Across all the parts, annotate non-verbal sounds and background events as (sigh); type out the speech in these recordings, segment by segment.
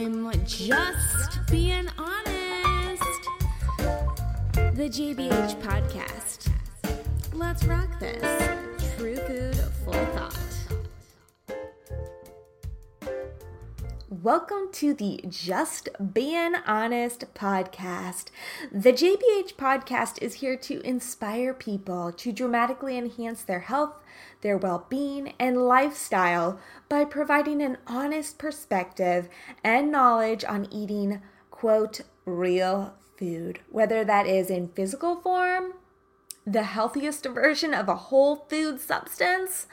I'm just being honest. The JBH podcast. Let's rock this. True food, full thought. Welcome to the Just Being Honest podcast. The JBH podcast is here to inspire people to dramatically enhance their health, their well being, and lifestyle by providing an honest perspective and knowledge on eating, quote, real food, whether that is in physical form, the healthiest version of a whole food substance,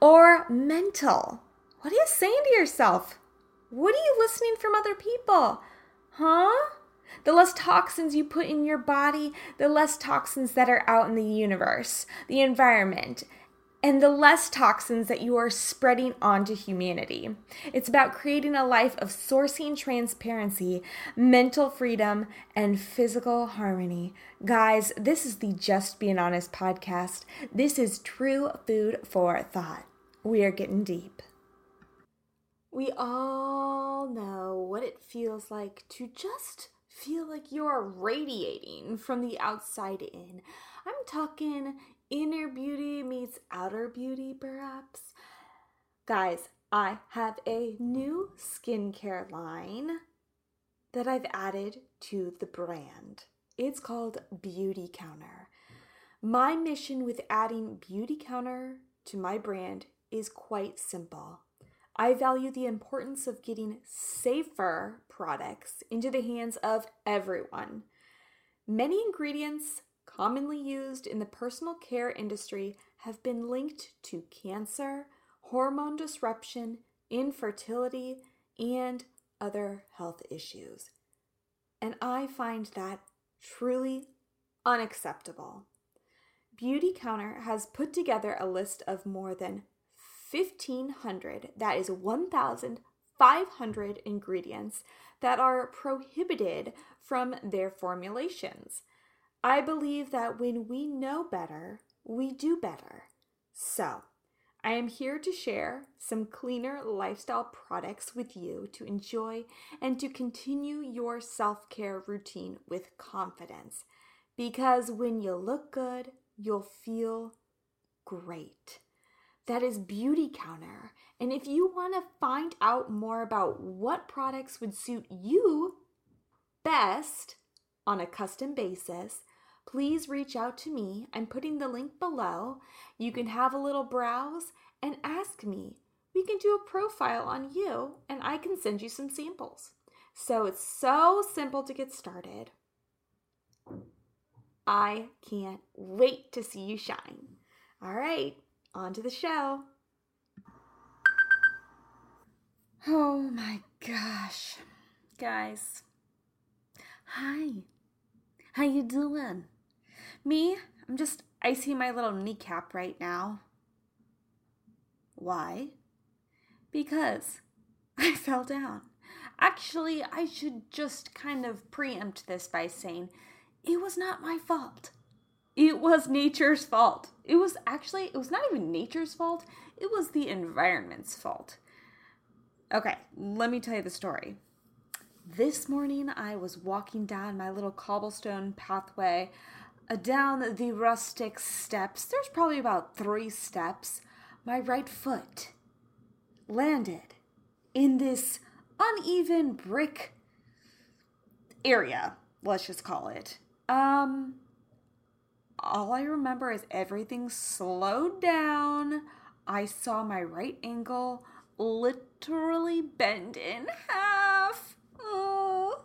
or mental. What are you saying to yourself? What are you listening from other people? Huh? The less toxins you put in your body, the less toxins that are out in the universe, the environment, and the less toxins that you are spreading onto humanity. It's about creating a life of sourcing transparency, mental freedom, and physical harmony. Guys, this is the Just Being Honest podcast. This is true food for thought. We are getting deep. We all know what it feels like to just feel like you're radiating from the outside in. I'm talking inner beauty meets outer beauty, perhaps. Guys, I have a new skincare line that I've added to the brand. It's called Beauty Counter. My mission with adding Beauty Counter to my brand is quite simple. I value the importance of getting safer products into the hands of everyone. Many ingredients commonly used in the personal care industry have been linked to cancer, hormone disruption, infertility, and other health issues. And I find that truly unacceptable. Beauty Counter has put together a list of more than 1500 that is 1500 ingredients that are prohibited from their formulations. I believe that when we know better we do better. So i am here to share some cleaner lifestyle products with you to enjoy and to continue your self-care routine with confidence. Because when you look good you'll feel great that is Beauty Counter. And if you want to find out more about what products would suit you best on a custom basis, please reach out to me. I'm putting the link below. You can have a little browse and ask me. We can do a profile on you and I can send you some samples. So it's so simple to get started. I can't wait to see you shine. All right, on to the show. Oh my gosh. Guys. Hi. How you doing? Me? I'm just icing my little kneecap right now. Why? Because (laughs) I fell down. Actually, I should just kind of preempt this by saying it was not my fault. It was nature's fault. It was actually, it was not even nature's fault, it was the environment's fault. Okay, let me tell you the story. This morning, I was walking down my little cobblestone pathway uh, down the rustic steps. There's probably about three steps. My right foot landed in this uneven brick area, let's just call it. Um, all I remember is everything slowed down. I saw my right ankle literally bend in half. Oh,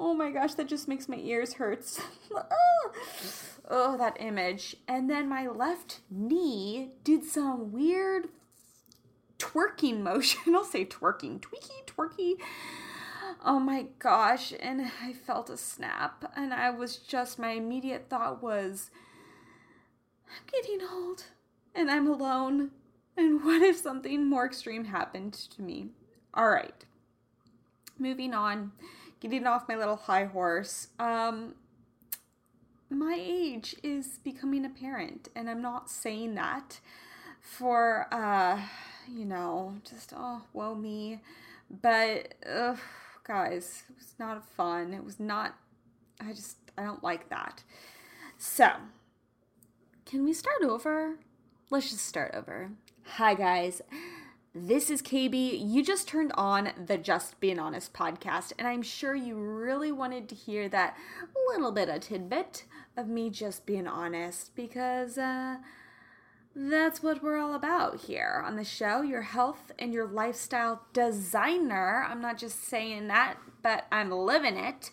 oh my gosh, that just makes my ears hurt. (laughs) oh, that image. And then my left knee did some weird twerking motion. (laughs) I'll say twerking, tweaky, twerky. Oh my gosh. And I felt a snap. And I was just, my immediate thought was, getting old and I'm alone. And what if something more extreme happened to me? All right. Moving on, getting off my little high horse. Um, my age is becoming apparent, and I'm not saying that for, uh, you know, just, oh, woe me. But, uh, guys. It was not fun. It was not, I just, I don't like that. So, can we start over? Let's just start over. Hi, guys. This is KB. You just turned on the Just Being Honest podcast, and I'm sure you really wanted to hear that little bit of tidbit of me just being honest because uh, that's what we're all about here on the show. Your health and your lifestyle designer. I'm not just saying that, but I'm living it.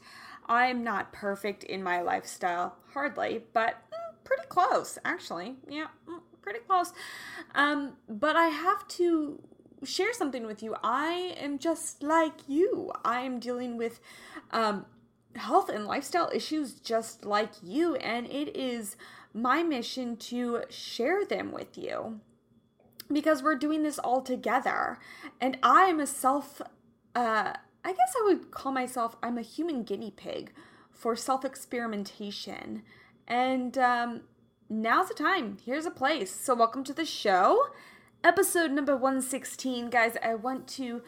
I'm not perfect in my lifestyle, hardly, but pretty close, actually. Yeah, mm, pretty close. Um, but I have to share something with you. I am just like you. I am dealing with um, health and lifestyle issues just like you, and it is my mission to share them with you because we're doing this all together. And I am a self, uh, I guess I would call myself, I'm a human guinea pig for self experimentation. And um, now's the time. Here's a place. So, welcome to the show. Episode number 116, guys. I want to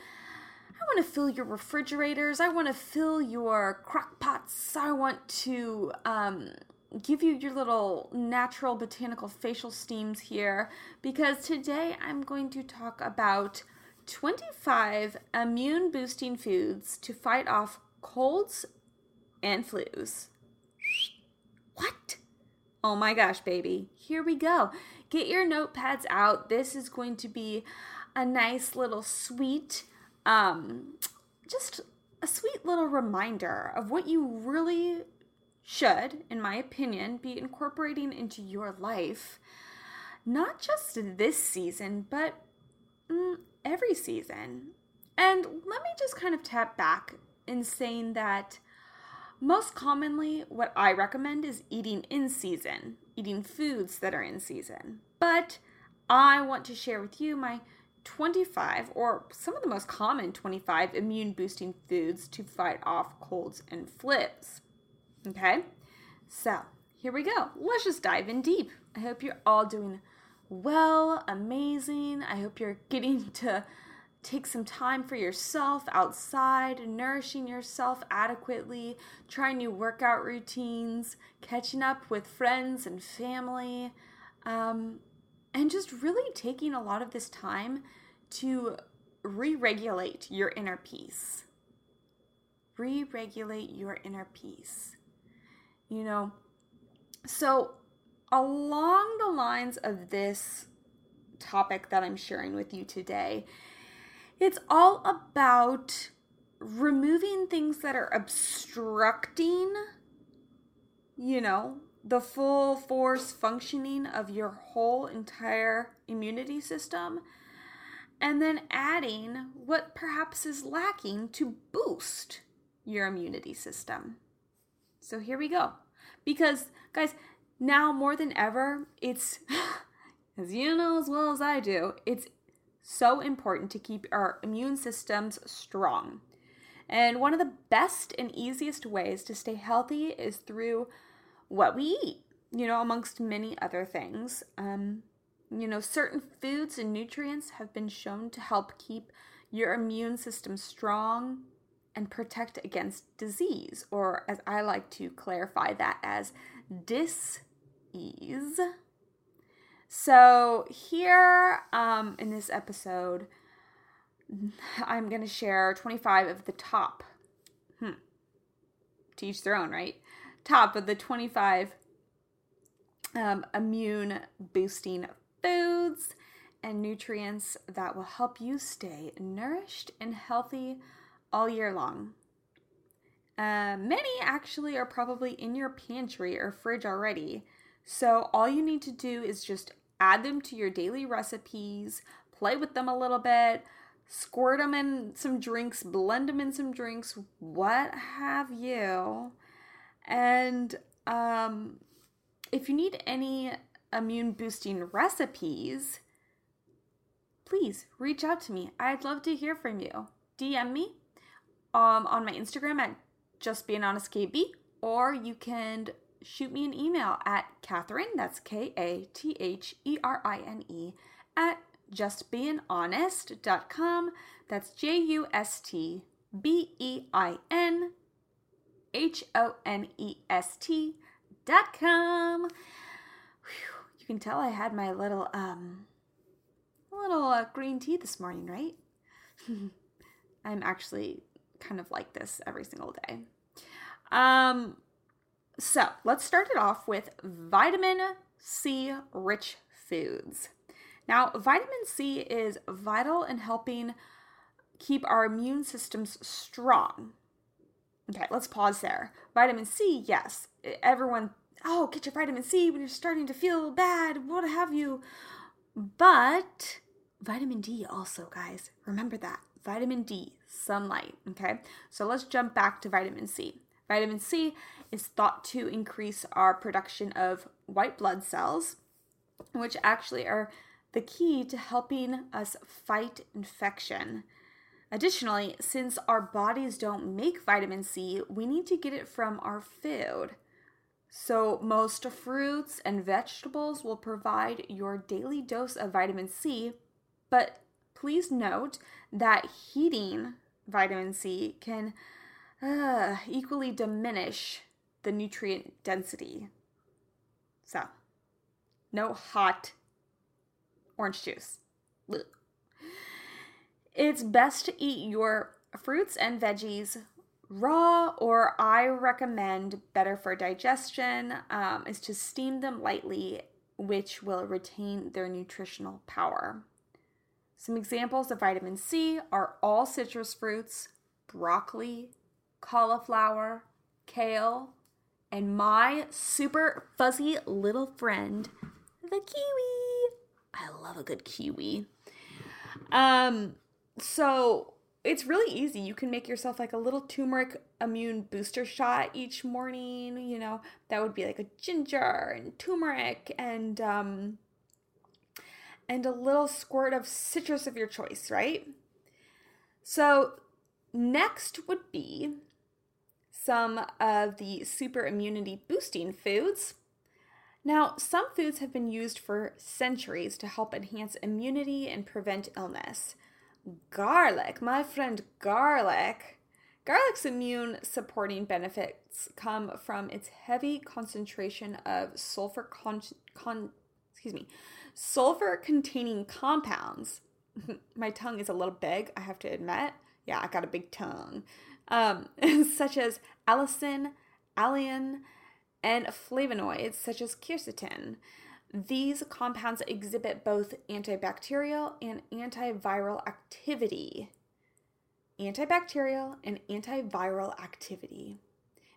I want to fill your refrigerators. I want to fill your crock pots. I want to um, give you your little natural botanical facial steams here because today I'm going to talk about 25 immune boosting foods to fight off colds and flus. What? Oh my gosh, baby. Here we go. Get your notepads out. This is going to be a nice little sweet um, just a sweet little reminder of what you really should, in my opinion, be incorporating into your life, not just this season, but mm, every season. And let me just kind of tap back in saying that most commonly, what I recommend is eating in season, eating foods that are in season. But I want to share with you my 25 or some of the most common 25 immune boosting foods to fight off colds and flus. Okay, so here we go. Let's just dive in deep. I hope you're all doing well, amazing. I hope you're getting (laughs) to take some time for yourself outside, nourishing yourself adequately, trying new workout routines, catching up with friends and family. Um, and just really taking a lot of this time to re regulate your inner peace. Re regulate your inner peace. You know, so along the lines of this topic that I'm sharing with you today, it's all about removing things that are obstructing, you know, the full force functioning of your whole entire immunity system, and then adding what perhaps is lacking to boost your immunity system. So here we go. Because, guys, now more than ever, it's, (sighs) as you know as well as I do, it's so important to keep our immune systems strong. And one of the best and easiest ways to stay healthy is through what we eat, you know, amongst many other things. Um, you know, certain foods and nutrients have been shown to help keep your immune system strong and protect against disease, or as I like to clarify that as dis-ease. So, here um, in this episode, (laughs) I'm going to share 25 of the top, hmm, to each their own, right? top of the 25 um, immune boosting foods and nutrients that will help you stay nourished and healthy all year long. Uh, many actually are probably in your pantry or fridge already, so all you need to do is just add them to your daily recipes, play with them a little bit, squirt them in some drinks, blend them in some drinks, what have you. And um, if you need any immune boosting recipes, please reach out to me. I'd love to hear from you. DM me um, on my Instagram at just being honest KB, or you can shoot me an email at Katherine, that's K A T H E R I N E, at justbeinhonest.com. That's J U S T B E I N H O N E S T dot com. You can tell I had my little um little uh, green tea this morning, right? (laughs) I'm actually kind of like this every single day. Um so, let's start it off with vitamin C rich foods. Now, vitamin C is vital in helping keep our immune systems strong. Okay, let's pause there. Vitamin C, yes. Everyone, oh, get your vitamin C when you're starting to feel bad, what have you. But vitamin D also, guys. Remember that. Vitamin D, sunlight. Okay, so let's jump back to vitamin C. Vitamin C is thought to increase our production of white blood cells, which actually are the key to helping us fight infection. Additionally, since our bodies don't make vitamin C, we need to get it from our food. So, most fruits and vegetables will provide your daily dose of vitamin C, but please note that heating vitamin C can uh, equally diminish the nutrient density. So, no hot orange juice. Ugh. It's best to eat your fruits and veggies raw, or I recommend better for digestion um, is to steam them lightly, which will retain their nutritional power. Some examples of vitamin C are all citrus fruits, broccoli, cauliflower, kale, and my super fuzzy little friend, the kiwi. I love a good kiwi. Um, so it's really easy. You can make yourself like a little turmeric immune booster shot each morning. You know, that would be like a ginger and turmeric and um and a little squirt of citrus of your choice, right? So next would be some of the super immunity boosting foods. Now, some foods have been used for centuries to help enhance immunity and prevent illness garlic, my friend garlic. Garlic's immune supporting benefits come from its heavy concentration of sulfur con, con excuse me, sulfur containing compounds. (laughs) my tongue is a little big, I have to admit. Yeah, I got a big tongue. Um, (laughs) such as allicin, alliin, and flavonoids such as quercetin. These compounds exhibit both antibacterial and antiviral activity. Antibacterial and antiviral activity.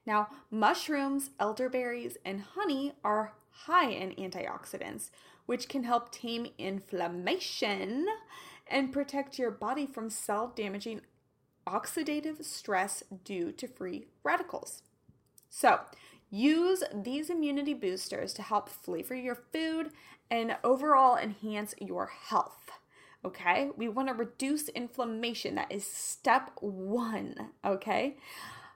Now, mushrooms, elderberries, and honey are high in antioxidants, which can help tame inflammation and protect your body from cell damaging oxidative stress due to free radicals. So, Use these immunity boosters to help flavor your food and overall enhance your health. Okay, we want to reduce inflammation. That is step one. Okay,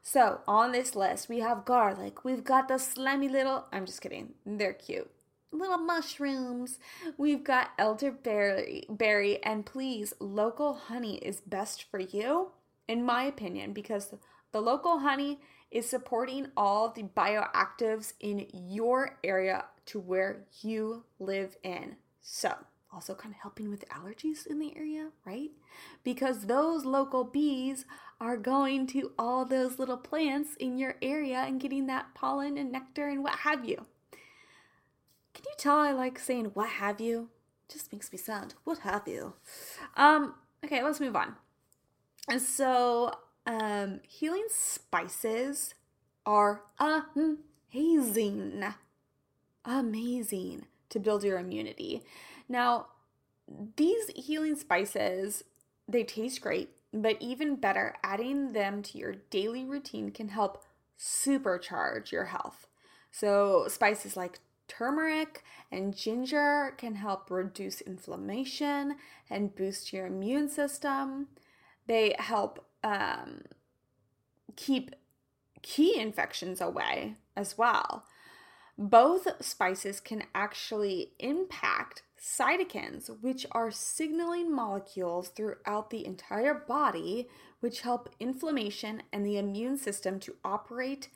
so on this list, we have garlic, we've got the slimy little, I'm just kidding, they're cute. Little mushrooms. We've got elderberry, berry, and please, local honey is best for you, in my opinion, because the local honey is supporting all the bioactives in your area to where you live in. So, also kind of helping with allergies in the area, right? Because those local bees are going to all those little plants in your area and getting that pollen and nectar and what have you. Can you tell I like saying what have you? Just makes me sound what have you. Um, okay, let's move on. And so um, healing spices are amazing. Amazing to build your immunity. Now, these healing spices, they taste great, but even better, adding them to your daily routine can help supercharge your health. So, spices like turmeric and ginger can help reduce inflammation and boost your immune system. They help um, keep key infections away as well. Both spices can actually impact cytokines, which are signaling molecules throughout the entire body, which help inflammation and the immune system to operate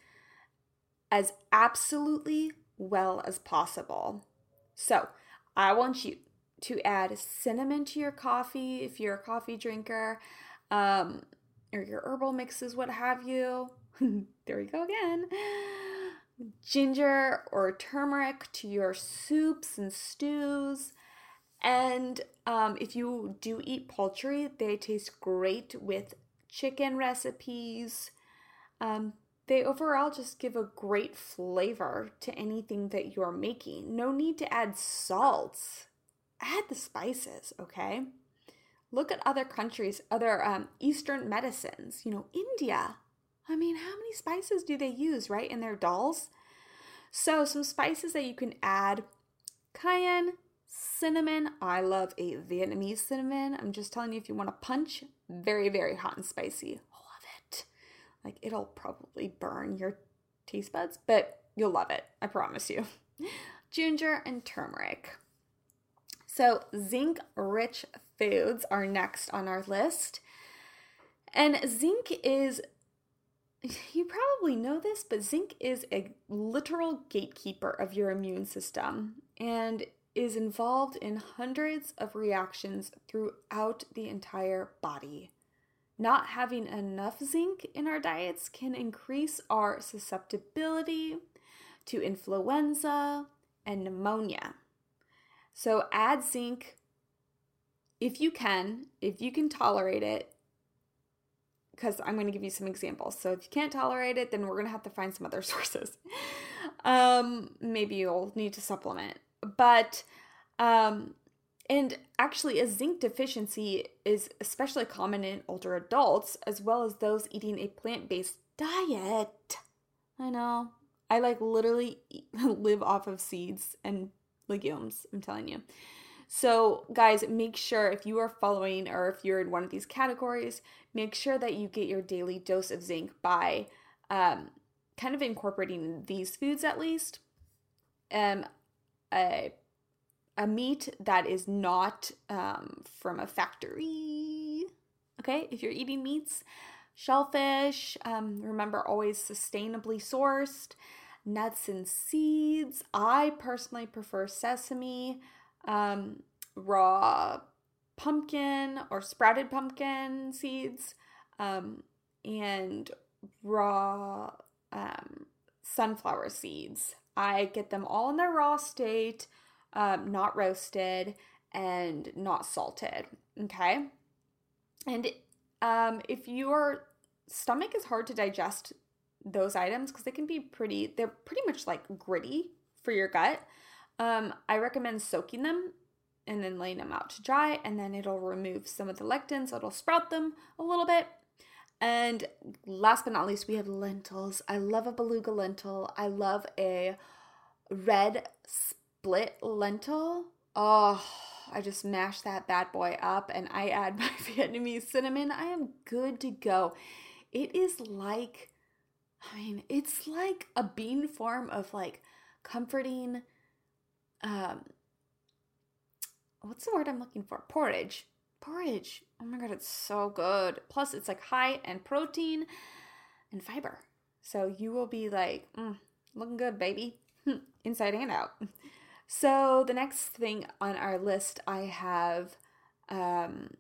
as absolutely well as possible. So, I want you to add cinnamon to your coffee if you're a coffee drinker, um, or your herbal mixes, what have you. (laughs) there we go again. Ginger or turmeric to your soups and stews. And um, if you do eat poultry, they taste great with chicken recipes. Um, they overall just give a great flavor to anything that you're making. No need to add salts. Add the spices, okay? Look at other countries, other um, Eastern medicines. You know, India. I mean, how many spices do they use, right, in their dals? So, some spices that you can add cayenne, cinnamon. I love a Vietnamese cinnamon. I'm just telling you, if you want to punch, very, very hot and spicy. I love it. Like, it'll probably burn your taste buds, but you'll love it. I promise you. Ginger and turmeric. So, zinc rich foods are next on our list. And zinc is, you probably know this, but zinc is a literal gatekeeper of your immune system and is involved in hundreds of reactions throughout the entire body. Not having enough zinc in our diets can increase our susceptibility to influenza and pneumonia. So add zinc if you can, if you can tolerate it, because I'm going to give you some examples. So if you can't tolerate it, then we're going to have to find some other (laughs) sources. um, maybe you'll need to supplement. But, um, and actually, a zinc deficiency is especially common in older adults, as well as those eating a plant based diet. I know. I like literally (laughs) live off of seeds and legumes, I'm telling you. So, guys, make sure if you are following or if you're in one of these categories, make sure that you get your daily dose of zinc by um, kind of incorporating these foods at least. Um, a, a meat that is not um, from a factory. Okay, if you're eating meats, shellfish, um, remember always sustainably sourced nuts and seeds. I personally prefer sesame, um, raw pumpkin or sprouted pumpkin seeds, um, and raw um, sunflower seeds. I get them all in their raw state, um, not roasted and not salted. Okay. And um, if your stomach is hard to digest those items because they can be pretty they're pretty much like gritty for your gut. Um, i recommend soaking them and then laying them out to dry and then it'll remove some of the lectins it'll sprout them a little bit. And last but not least we have lentils. I love a beluga lentil. I love a red split lentil. Oh I just mash that bad boy up and I add (laughs) my Vietnamese cinnamon. I am good to go. It is like I mean, it's like a bean form of like comforting um what's the word I'm looking for? Porridge. Porridge. Oh my god, it's so good. Plus it's like high in protein and fiber. So you will be like, mm, looking good, baby. (laughs) Inside and out. So the next thing on our list I have um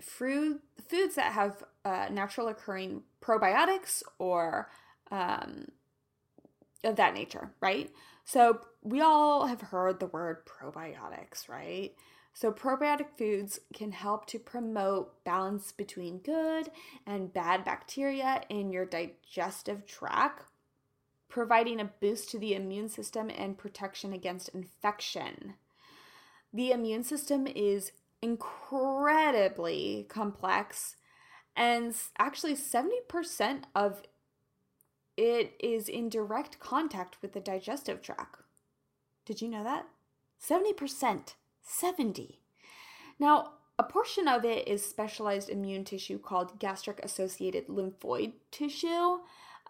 fruit foods that have uh, natural occurring probiotics or um, of that nature, right? So we all have heard the word probiotics, right? So probiotic foods can help to promote balance between good and bad bacteria in your digestive tract, providing a boost to the immune system and protection against infection. The immune system is incredibly complex and actually 70% of it is in direct contact with the digestive tract. Did you know that? 70%. 70. Now, a portion of it is specialized immune tissue called gastric associated lymphoid tissue.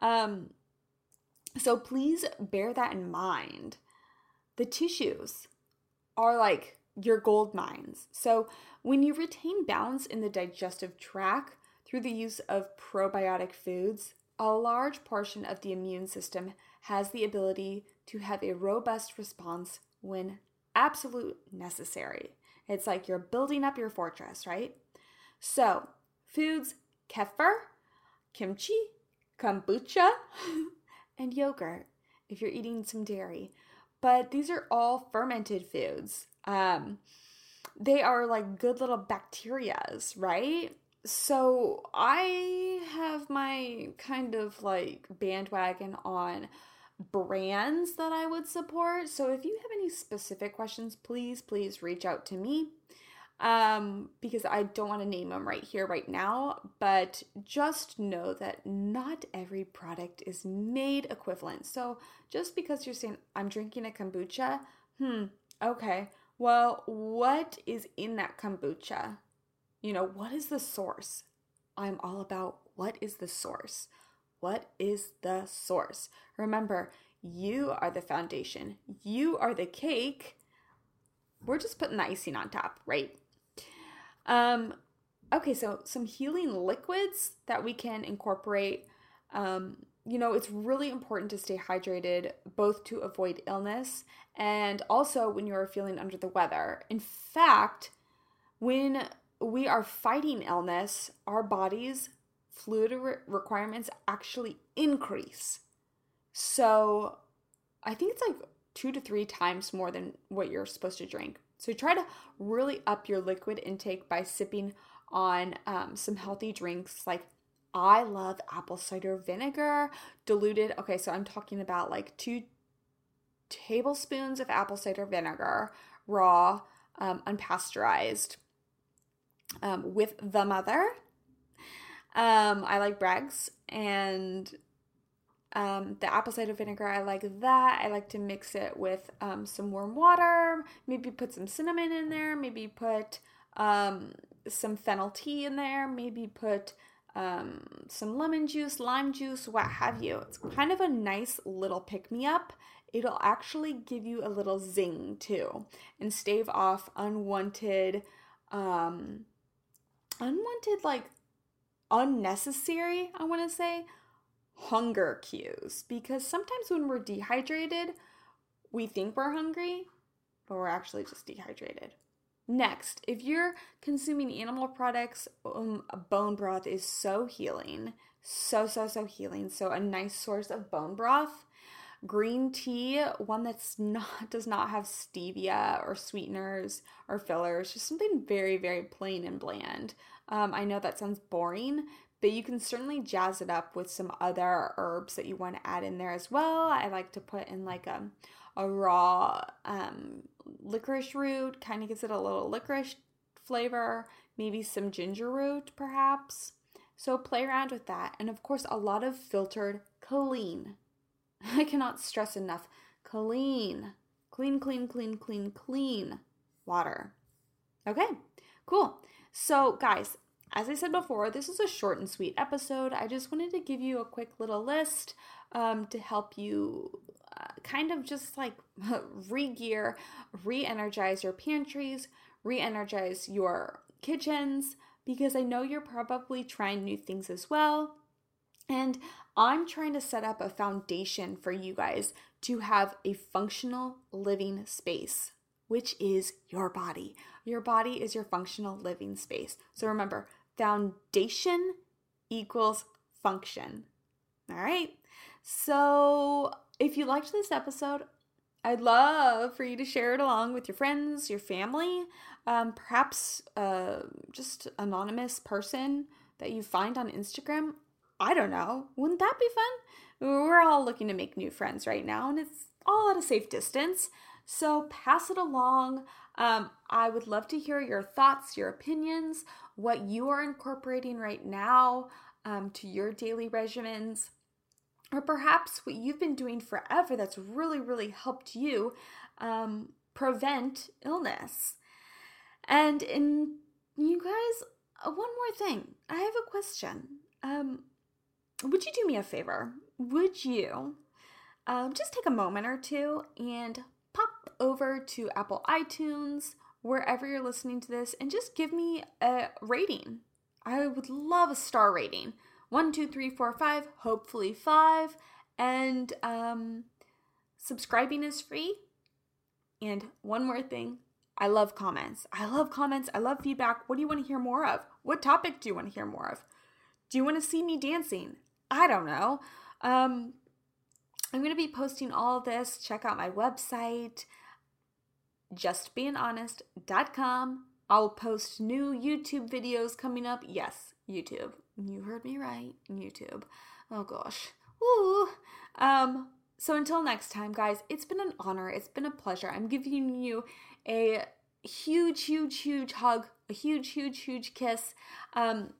Um, So please bear that in mind. The tissues are like your gold mines. So when you retain balance in the digestive tract through the use of probiotic foods, a large portion of the immune system has the ability to have a robust response when absolute necessary. It's like you're building up your fortress, right? So, foods kefir, kimchi, kombucha, (laughs) and yogurt if you're eating some dairy. But these are all fermented foods. Um, they are like good little bacterias, right? So I have my kind of like bandwagon on brands that I would support. So if you have any specific questions, please, please reach out to me um, because I don't want to name them right here, right now. But just know that not every product is made equivalent. So just because you're saying, I'm drinking a kombucha, hmm, okay, well, what is in that kombucha? You know, what is the source? I'm all about what is the source? What is the source? Remember, you are the foundation, you are the cake. We're just putting the icing on top, right? Um, okay, so some healing liquids that we can incorporate. Um, you know, it's really important to stay hydrated, both to avoid illness and also when you are feeling under the weather. In fact, when we are fighting illness, our bodies fluid re- requirements actually increase. So I think it's like two to three times more than what you're supposed to drink. So try to really up your liquid intake by sipping on um, some healthy drinks like I love apple cider vinegar diluted. Okay, so I'm talking about like two tablespoons of apple cider vinegar, raw, um, unpasteurized, um, with the mother um, I like Bragg's and um, the apple cider vinegar, I like that. I like to mix it with um, some warm water, maybe put some cinnamon in there, maybe put um, some fennel tea in there, maybe put um, some lemon juice, lime juice, what have you. It's kind of a nice little pick me up. It'll actually give you a little zing too and stave off unwanted, um, unwanted like unnecessary, I want to say, hunger cues. Because sometimes when we're dehydrated, we think we're hungry, but we're actually just dehydrated. Next, if you're consuming animal products, um, bone broth is so healing. So, so, so healing. So, a nice source of bone broth. Green tea, one that's not does not have stevia or sweeteners or fillers, just something very, very plain and bland. Um, I know that sounds boring, but you can certainly jazz it up with some other herbs that you want to add in there as well. I like to put in like a, a raw um, licorice root, kind of gives it a little licorice flavor, maybe some ginger root perhaps. So play around with that. And of course, a lot of filtered clean. (laughs) I cannot stress enough clean, clean, clean, clean, clean, clean water. Okay, cool. So, guys, as I said before, this is a short and sweet episode. I just wanted to give you a quick little list um, to help you uh, kind of just like (laughs) re gear, re energize your pantries, re energize your kitchens, because I know you're probably trying new things as well. And I'm trying to set up a foundation for you guys to have a functional living space which is your body. Your body is your functional living space. So remember, foundation equals function. All right. So if you liked this episode, I'd love for you to share it along with your friends, your family, um, perhaps uh, just anonymous person that you find on Instagram. I don't know. Wouldn't that be fun? We're all looking to make new friends right now, and it's all at a safe distance. So pass it along. Um, I would love to hear your thoughts, your opinions, what you are incorporating right now um, to your daily regimens, or perhaps what you've been doing forever that's really, really helped you um, prevent illness. And in you guys, uh, one more thing. I have a question. Um, would you do me a favor? Would you um, just take a moment or two and pop over to Apple iTunes, wherever you're listening to this, and just give me a rating. I would love a star rating. One, two, three, four, five, hopefully five. And um, subscribing is free. And one more thing I love comments. I love comments. I love feedback. What do you want to hear more of? What topic do you want to hear more of? Do you want to see me dancing? I don't know. Um, I'm going to be posting all this. Check out my website, justbeinhonest.com. I'll post new YouTube videos coming up. Yes, YouTube. You heard me right. YouTube. Oh gosh. Um, so until next time, guys, it's been an honor. It's been a pleasure. I'm giving you a huge, huge, huge hug, a huge, huge, huge kiss. Um,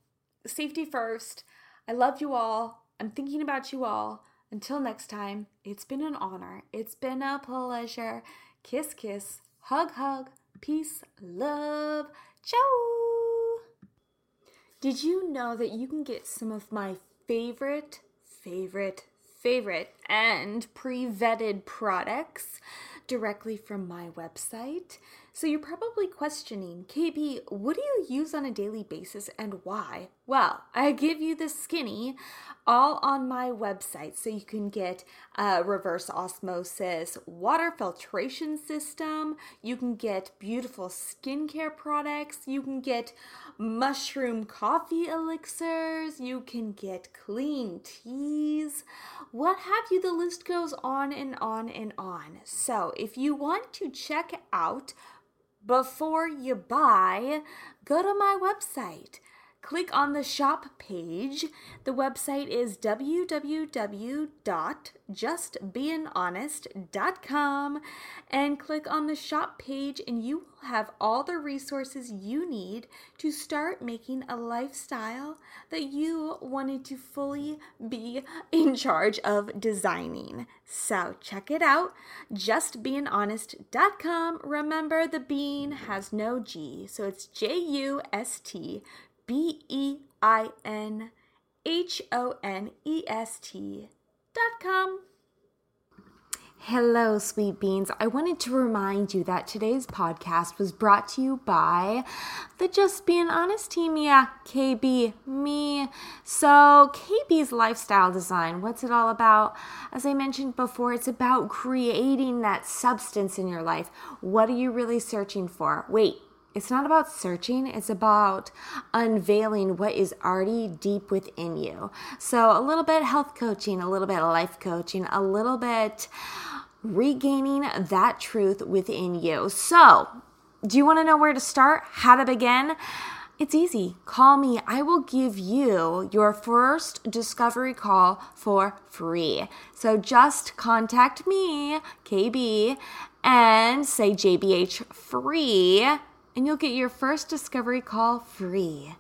safety first. I love you all. I'm thinking about you all. Until next time, it's been an honor. It's been a pleasure. Kiss, kiss, hug, hug, peace, love. Ciao! Did you know that you can get some of my favorite, favorite, favorite, and pre vetted products directly from my website? So you're probably questioning, KB, what do you use on a daily basis and why? Well, I give you the skinny all on my website so you can get a reverse osmosis water filtration system, you can get beautiful skincare products, you can get mushroom coffee elixirs, you can get clean teas, what have you, the list goes on and on and on. So if you want to check out before you buy, go to my website. Click on the shop page. The website is www.justbeinhonest.com and click on the shop page, and you will have all the resources you need to start making a lifestyle that you wanted to fully be in charge of designing. So check it out, justbeinhonest.com. Remember, the bean has no G, so it's J U S T B E I N H O N E S T dot com. Hello, sweet beans. I wanted to remind you that today's podcast was brought to you by the Just Being Honest team. Yeah, KB, me. So, KB's lifestyle design, what's it all about? As I mentioned before, it's about creating that substance in your life. What are you really searching for? Wait, it's not about searching, it's about unveiling what is already deep within you. So, a little bit health coaching, a little bit life coaching, a little bit regaining that truth within you. So, do you want to know where to start? How to begin? It's easy. Call me. I will give you your first discovery call for free. So just contact me, KB, and say JBH free and you'll get your first discovery call free.